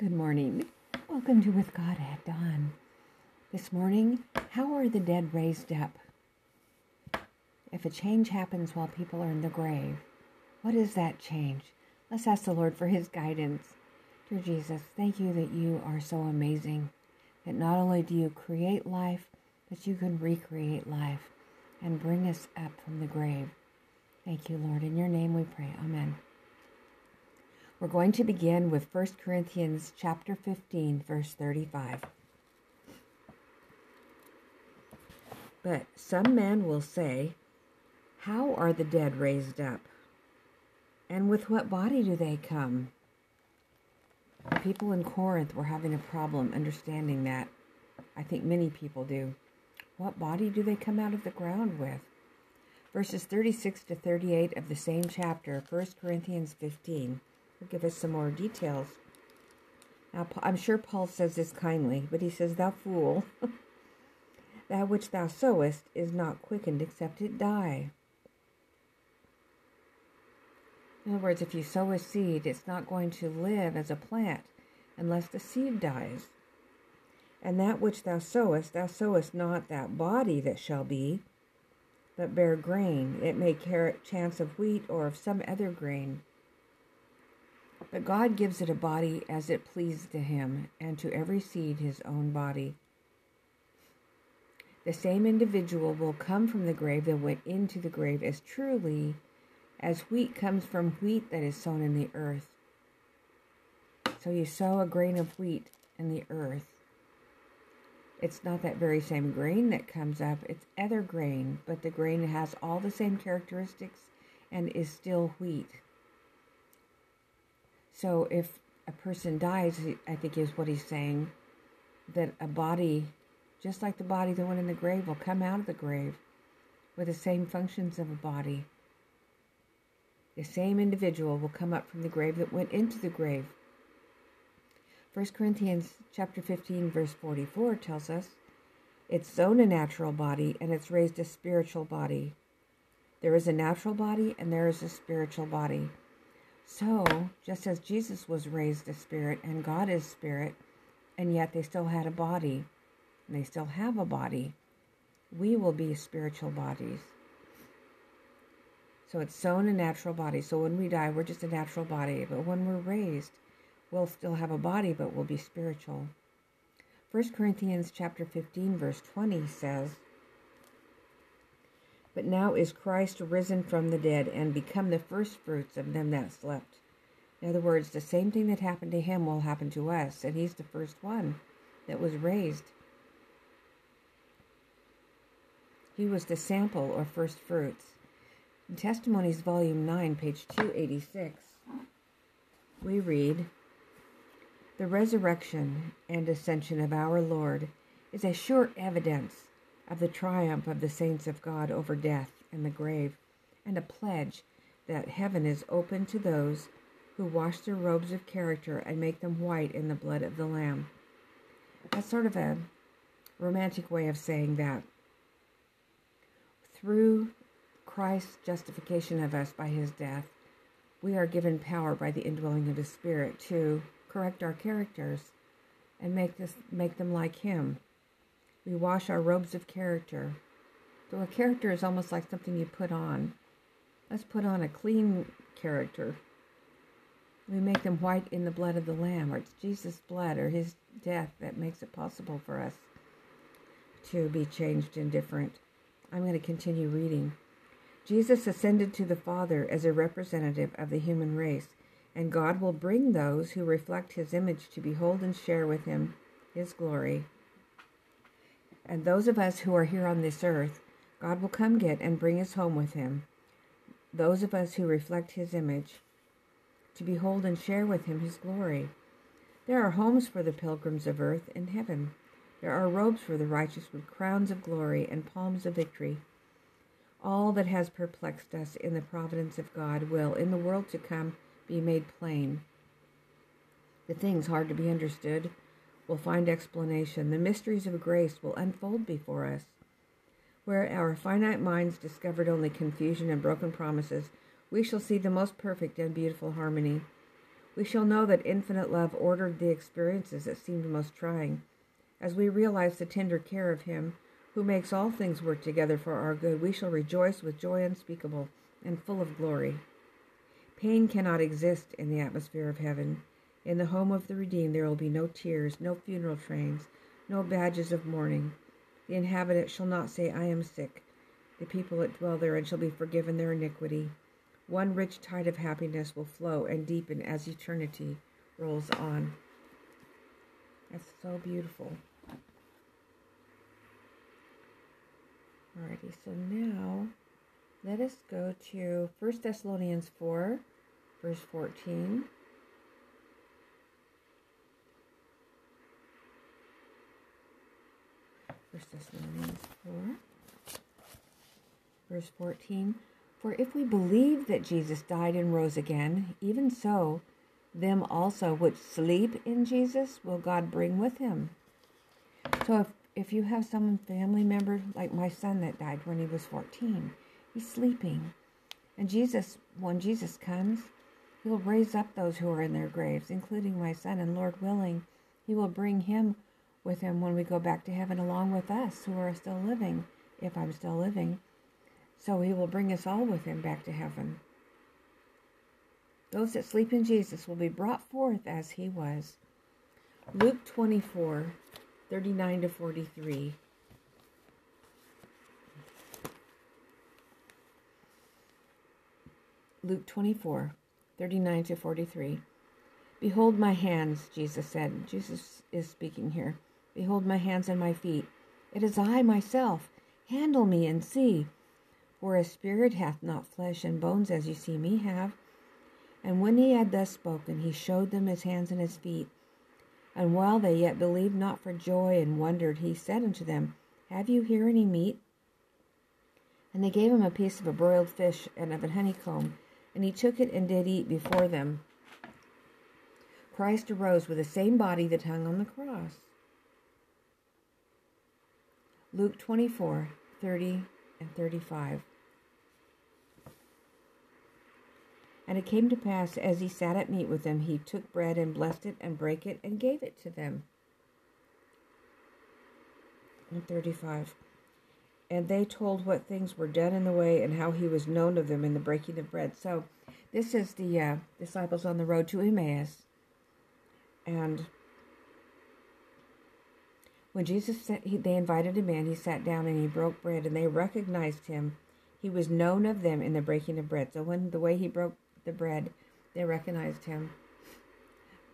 Good morning. Welcome to With God at Dawn. This morning, how are the dead raised up? If a change happens while people are in the grave, what is that change? Let's ask the Lord for his guidance. Dear Jesus, thank you that you are so amazing, that not only do you create life, but you can recreate life and bring us up from the grave. Thank you, Lord. In your name we pray. Amen. We're going to begin with 1 Corinthians chapter 15 verse 35. But some men will say, How are the dead raised up? And with what body do they come? The people in Corinth were having a problem understanding that. I think many people do. What body do they come out of the ground with? Verses 36 to 38 of the same chapter, 1 Corinthians 15 will give us some more details. Now, I'm sure Paul says this kindly, but he says, Thou fool, that which thou sowest is not quickened except it die. In other words, if you sow a seed, it's not going to live as a plant unless the seed dies. And that which thou sowest, thou sowest not that body that shall be, but bare grain. It may carry chance of wheat or of some other grain. But God gives it a body as it pleased to him, and to every seed his own body. The same individual will come from the grave that went into the grave as truly as wheat comes from wheat that is sown in the earth. So you sow a grain of wheat in the earth. It's not that very same grain that comes up, it's other grain, but the grain has all the same characteristics and is still wheat. So if a person dies, I think is what he's saying, that a body, just like the body the one in the grave, will come out of the grave with the same functions of a body. The same individual will come up from the grave that went into the grave. 1 Corinthians chapter 15 verse 44 tells us it's sown a natural body and it's raised a spiritual body. There is a natural body and there is a spiritual body. So, just as Jesus was raised a spirit and God is spirit, and yet they still had a body, and they still have a body, we will be spiritual bodies. So it's sown a natural body. So when we die, we're just a natural body. But when we're raised, we'll still have a body, but we'll be spiritual. 1 Corinthians chapter 15, verse 20 says, but now is Christ risen from the dead and become the firstfruits of them that slept. In other words, the same thing that happened to him will happen to us, and he's the first one that was raised. He was the sample or first fruits. In Testimonies, Volume 9, page 286, we read The resurrection and ascension of our Lord is a sure evidence of the triumph of the saints of God over death and the grave, and a pledge that heaven is open to those who wash their robes of character and make them white in the blood of the Lamb. That's sort of a romantic way of saying that. Through Christ's justification of us by his death, we are given power by the indwelling of his Spirit to correct our characters and make this make them like him we wash our robes of character. So a character is almost like something you put on. Let's put on a clean character. We make them white in the blood of the Lamb, or it's Jesus' blood or his death that makes it possible for us to be changed and different. I'm going to continue reading. Jesus ascended to the Father as a representative of the human race, and God will bring those who reflect his image to behold and share with him his glory. And those of us who are here on this earth, God will come get and bring us home with him. Those of us who reflect his image, to behold and share with him his glory. There are homes for the pilgrims of earth in heaven. There are robes for the righteous with crowns of glory and palms of victory. All that has perplexed us in the providence of God will, in the world to come, be made plain. The things hard to be understood will find explanation. The mysteries of grace will unfold before us. Where our finite minds discovered only confusion and broken promises, we shall see the most perfect and beautiful harmony. we shall know that infinite love ordered the experiences that seemed most trying. As we realize the tender care of Him who makes all things work together for our good, we shall rejoice with joy unspeakable and full of glory. Pain cannot exist in the atmosphere of heaven. In the home of the redeemed, there will be no tears, no funeral trains, no badges of mourning. The inhabitant shall not say, I am sick. The people that dwell therein shall be forgiven their iniquity. One rich tide of happiness will flow and deepen as eternity rolls on. That's so beautiful. Alrighty, so now let us go to 1 Thessalonians 4, verse 14. 4, verse 14. For if we believe that Jesus died and rose again, even so, them also which sleep in Jesus will God bring with him. So if, if you have some family member, like my son that died when he was 14, he's sleeping. And Jesus, when Jesus comes, he'll raise up those who are in their graves, including my son, and Lord willing, he will bring him with him when we go back to heaven along with us who are still living, if I'm still living. So he will bring us all with him back to heaven. Those that sleep in Jesus will be brought forth as he was. Luke 24, 39 to 43. Luke 24, 39 to 43. Behold my hands, Jesus said. Jesus is speaking here. Behold my hands and my feet. It is I myself. Handle me and see. For a spirit hath not flesh and bones as you see me have. And when he had thus spoken, he showed them his hands and his feet. And while they yet believed not for joy and wondered, he said unto them, Have you here any meat? And they gave him a piece of a broiled fish and of an honeycomb, and he took it and did eat before them. Christ arose with the same body that hung on the cross. Luke 24 30 and 35. And it came to pass, as he sat at meat with them, he took bread and blessed it and brake it and gave it to them. And 35. And they told what things were done in the way and how he was known of them in the breaking of bread. So this is the uh, disciples on the road to Emmaus. And when Jesus sat, he, they invited him in, he sat down and he broke bread, and they recognized him. He was known of them in the breaking of bread. So when the way he broke the bread, they recognized him.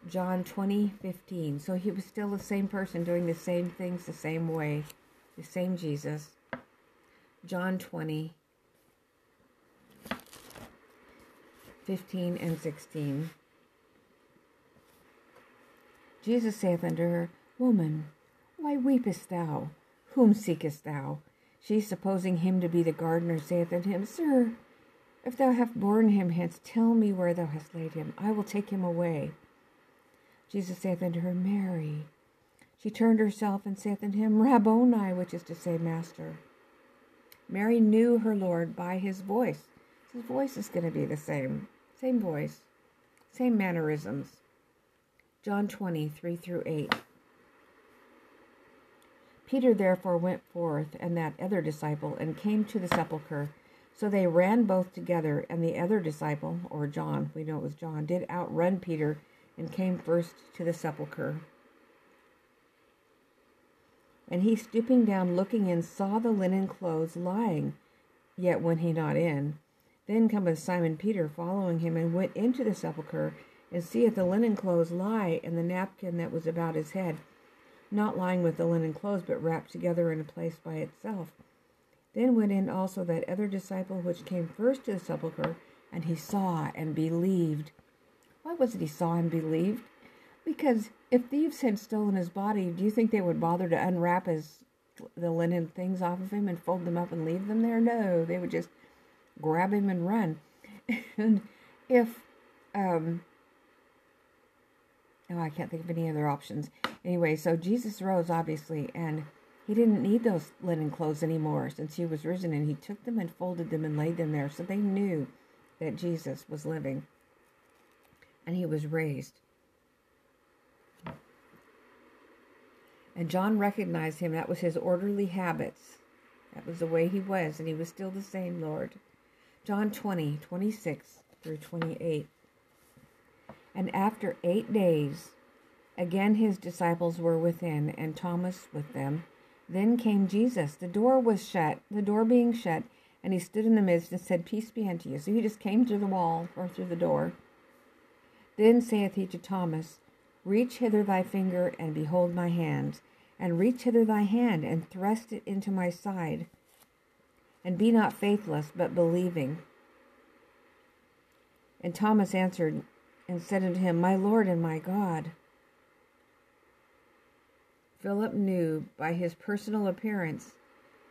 John 20, 15. So he was still the same person doing the same things the same way, the same Jesus. John 20, 15 and 16. Jesus saith unto her, Woman, why weepest thou? Whom seekest thou? She, supposing him to be the gardener, saith unto him, Sir, if thou hast borne him hence, tell me where thou hast laid him. I will take him away. Jesus saith unto her, Mary. She turned herself and saith unto him, Rabboni, which is to say, Master. Mary knew her Lord by his voice. His voice is going to be the same. Same voice. Same mannerisms. John 20, 3 through 8. Peter therefore went forth, and that other disciple, and came to the sepulchre. So they ran both together, and the other disciple, or John, we know it was John, did outrun Peter and came first to the sepulchre. And he, stooping down, looking in, saw the linen clothes lying, yet went he not in. Then cometh Simon Peter, following him, and went into the sepulchre, and seeth the linen clothes lie, and the napkin that was about his head not lying with the linen clothes, but wrapped together in a place by itself. Then went in also that other disciple which came first to the sepulchre, and he saw and believed. Why was it he saw and believed? Because if thieves had stolen his body, do you think they would bother to unwrap his the linen things off of him and fold them up and leave them there? No, they would just grab him and run. and if um, oh, I can't think of any other options. Anyway, so Jesus rose, obviously, and he didn't need those linen clothes anymore since he was risen, and he took them and folded them and laid them there. So they knew that Jesus was living. and he was raised. And John recognized him. That was his orderly habits. That was the way he was, and he was still the same, Lord. John 20, 26 through 28. And after eight days, again his disciples were within, and Thomas with them. Then came Jesus. The door was shut, the door being shut, and he stood in the midst and said, Peace be unto you. So he just came through the wall or through the door. Then saith he to Thomas, Reach hither thy finger, and behold my hands, and reach hither thy hand, and thrust it into my side, and be not faithless, but believing. And Thomas answered and said unto him, My Lord and my God. Philip knew by his personal appearance,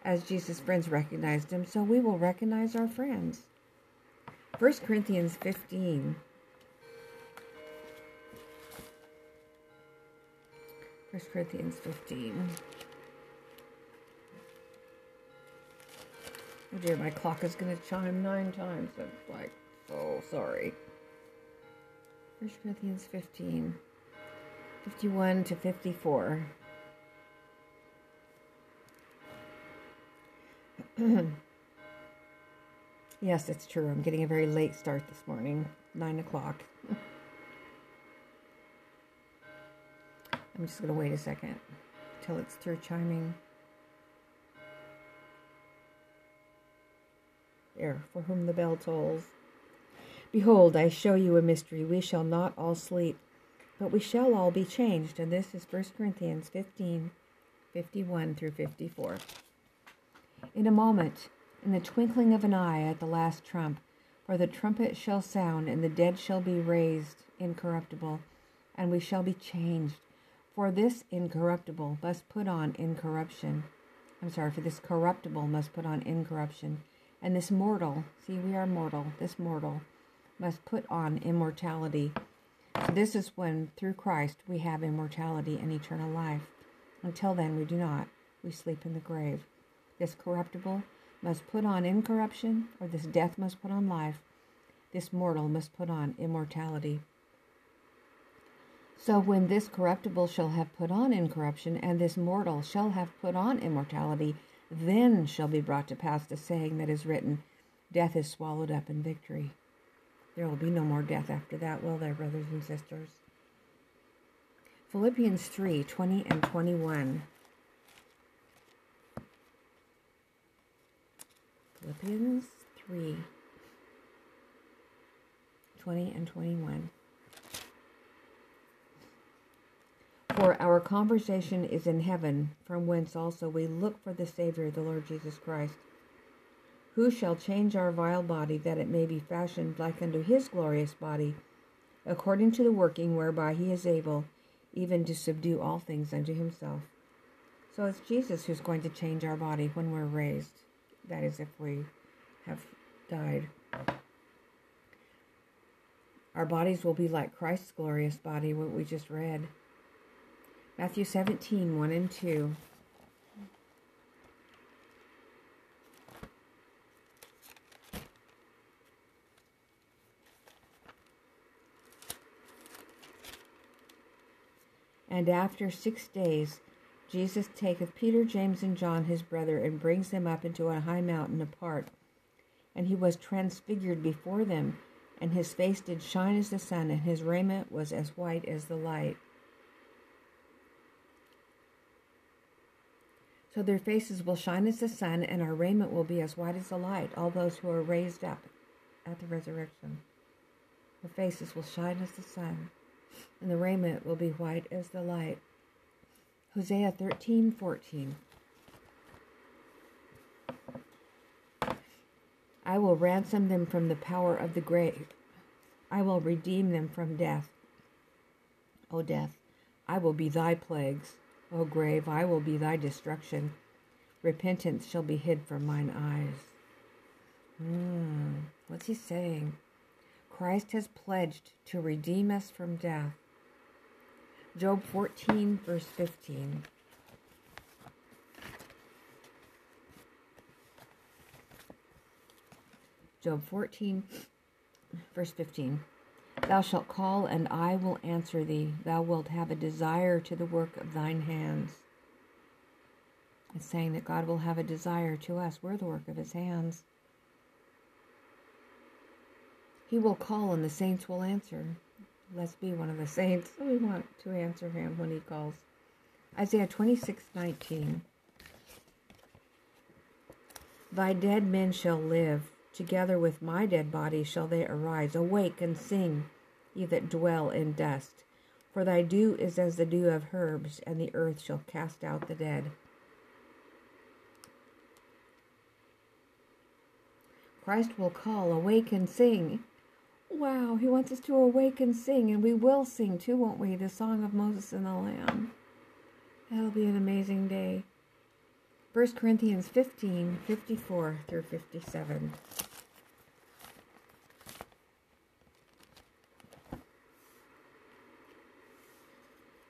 as Jesus' friends recognized him, so we will recognize our friends. 1 Corinthians 15. 1 Corinthians 15. Oh dear, my clock is going to chime nine times. I'm like, oh, sorry. 1 Corinthians 15, 51 to 54. yes, it's true. I'm getting a very late start this morning, 9 o'clock. I'm just going to wait a second till it's through chiming. There, for whom the bell tolls. Behold, I show you a mystery. We shall not all sleep, but we shall all be changed. And this is 1 Corinthians 15 51 through 54. In a moment, in the twinkling of an eye at the last trump, for the trumpet shall sound, and the dead shall be raised incorruptible, and we shall be changed. For this incorruptible must put on incorruption. I'm sorry, for this corruptible must put on incorruption. And this mortal, see, we are mortal, this mortal must put on immortality. This is when, through Christ, we have immortality and eternal life. Until then, we do not. We sleep in the grave. This corruptible must put on incorruption, or this death must put on life. This mortal must put on immortality. So when this corruptible shall have put on incorruption, and this mortal shall have put on immortality, then shall be brought to pass the saying that is written Death is swallowed up in victory. There will be no more death after that, will there, brothers and sisters? Philippians 3 20 and 21. Philippians 3 20 and 21. For our conversation is in heaven, from whence also we look for the Savior, the Lord Jesus Christ, who shall change our vile body, that it may be fashioned like unto his glorious body, according to the working whereby he is able even to subdue all things unto himself. So it's Jesus who's going to change our body when we're raised. That is, if we have died. Our bodies will be like Christ's glorious body, what we just read. Matthew 17, 1 and 2. And after six days, Jesus taketh Peter, James, and John his brother, and brings them up into a high mountain apart. And he was transfigured before them, and his face did shine as the sun, and his raiment was as white as the light. So their faces will shine as the sun, and our raiment will be as white as the light, all those who are raised up at the resurrection. Their faces will shine as the sun, and the raiment will be white as the light. Hosea 13 14. I will ransom them from the power of the grave. I will redeem them from death. O death, I will be thy plagues. O grave, I will be thy destruction. Repentance shall be hid from mine eyes. Hmm, what's he saying? Christ has pledged to redeem us from death. Job 14, verse 15. Job 14, verse 15. Thou shalt call, and I will answer thee. Thou wilt have a desire to the work of thine hands. It's saying that God will have a desire to us. We're the work of his hands. He will call, and the saints will answer. Let's be one of the saints. We want to answer him when he calls. Isaiah 26 19. Thy dead men shall live, together with my dead body shall they arise. Awake and sing, ye that dwell in dust. For thy dew is as the dew of herbs, and the earth shall cast out the dead. Christ will call, Awake and sing. Wow, he wants us to awake and sing, and we will sing too, won't we? The song of Moses and the Lamb. That'll be an amazing day. 1 Corinthians 15 54 through 57.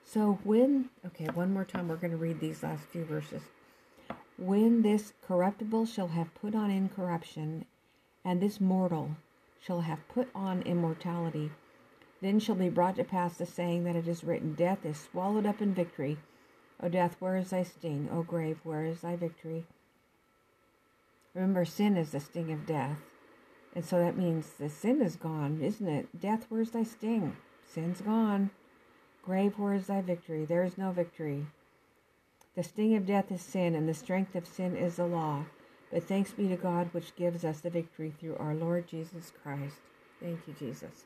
So, when, okay, one more time, we're going to read these last few verses. When this corruptible shall have put on incorruption, and this mortal shall have put on immortality, then shall be brought to pass the saying that it is written, Death is swallowed up in victory. O death, where is thy sting? O grave, where is thy victory? Remember, sin is the sting of death. And so that means the sin is gone, isn't it? Death, where's thy sting? Sin's gone. Grave, where is thy victory? There is no victory. The sting of death is sin, and the strength of sin is the law. But thanks be to God, which gives us the victory through our Lord Jesus Christ. Thank you, Jesus.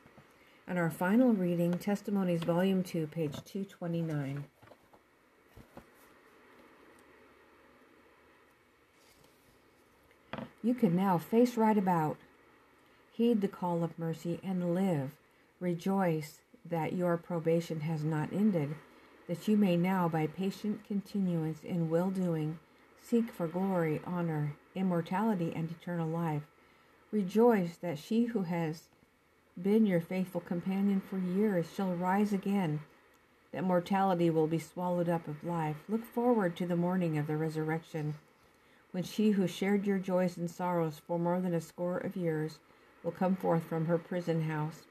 And our final reading, Testimonies, Volume 2, page 229. You can now face right about, heed the call of mercy, and live. Rejoice that your probation has not ended, that you may now, by patient continuance in well doing, seek for glory, honor, immortality, and eternal life. Rejoice that she who has been your faithful companion for years shall rise again, that mortality will be swallowed up of life. Look forward to the morning of the resurrection, when she who shared your joys and sorrows for more than a score of years will come forth from her prison house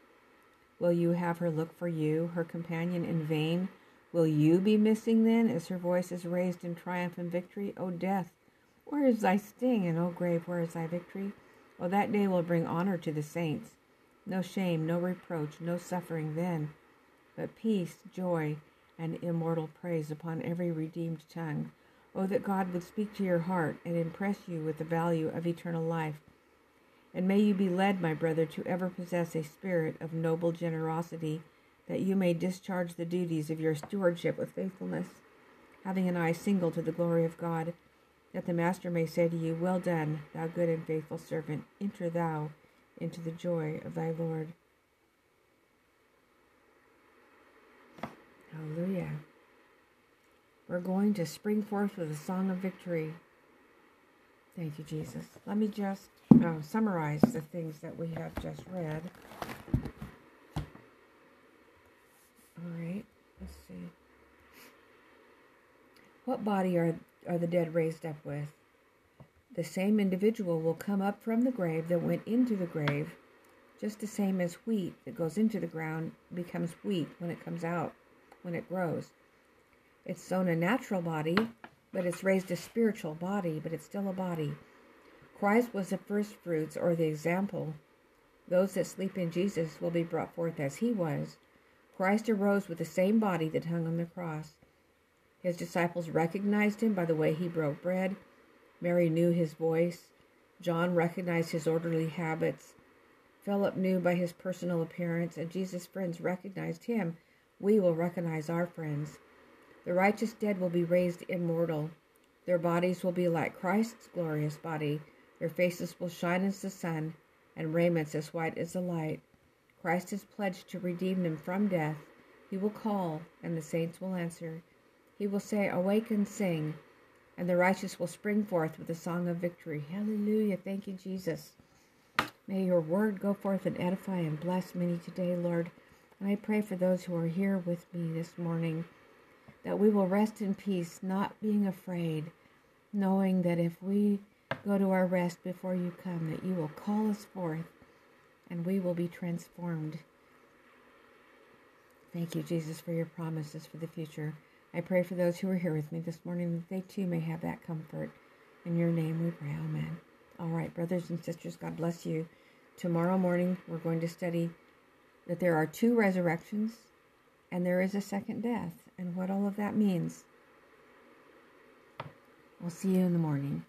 Will you have her look for you, her companion, in vain? Will you be missing then, as her voice is raised in triumph and victory? O death, where is thy sting? And O grave, where is thy victory? Oh, that day will bring honor to the saints. No shame, no reproach, no suffering then, but peace, joy, and immortal praise upon every redeemed tongue. Oh, that God would speak to your heart and impress you with the value of eternal life and may you be led, my brother, to ever possess a spirit of noble generosity, that you may discharge the duties of your stewardship with faithfulness, having an eye single to the glory of God, that the Master may say to you, Well done, thou good and faithful servant, enter thou into the joy of thy Lord. Hallelujah. We're going to spring forth with a song of victory. Thank you, Jesus. Let me just uh, summarize the things that we have just read. All right, let's see. What body are, are the dead raised up with? The same individual will come up from the grave that went into the grave, just the same as wheat that goes into the ground becomes wheat when it comes out, when it grows. It's sown a natural body, but it's raised a spiritual body, but it's still a body. Christ was the first fruits or the example. Those that sleep in Jesus will be brought forth as he was. Christ arose with the same body that hung on the cross. His disciples recognized him by the way he broke bread. Mary knew his voice. John recognized his orderly habits. Philip knew by his personal appearance, and Jesus' friends recognized him. We will recognize our friends. The righteous dead will be raised immortal. Their bodies will be like Christ's glorious body their faces will shine as the sun, and raiments as white as the light. Christ has pledged to redeem them from death. He will call, and the saints will answer. He will say, Awake and sing, and the righteous will spring forth with a song of victory. Hallelujah. Thank you, Jesus. May your word go forth and edify and bless many today, Lord. And I pray for those who are here with me this morning that we will rest in peace, not being afraid, knowing that if we go to our rest before you come, that you will call us forth and we will be transformed Thank you, Jesus, for your promises for the future. I pray for those who are here with me this morning that they too may have that comfort. In your name we pray. Amen. All right, brothers and sisters, God bless you. Tomorrow morning we're going to study that there are two resurrections and there is a second death and what all of that means. We'll see you in the morning.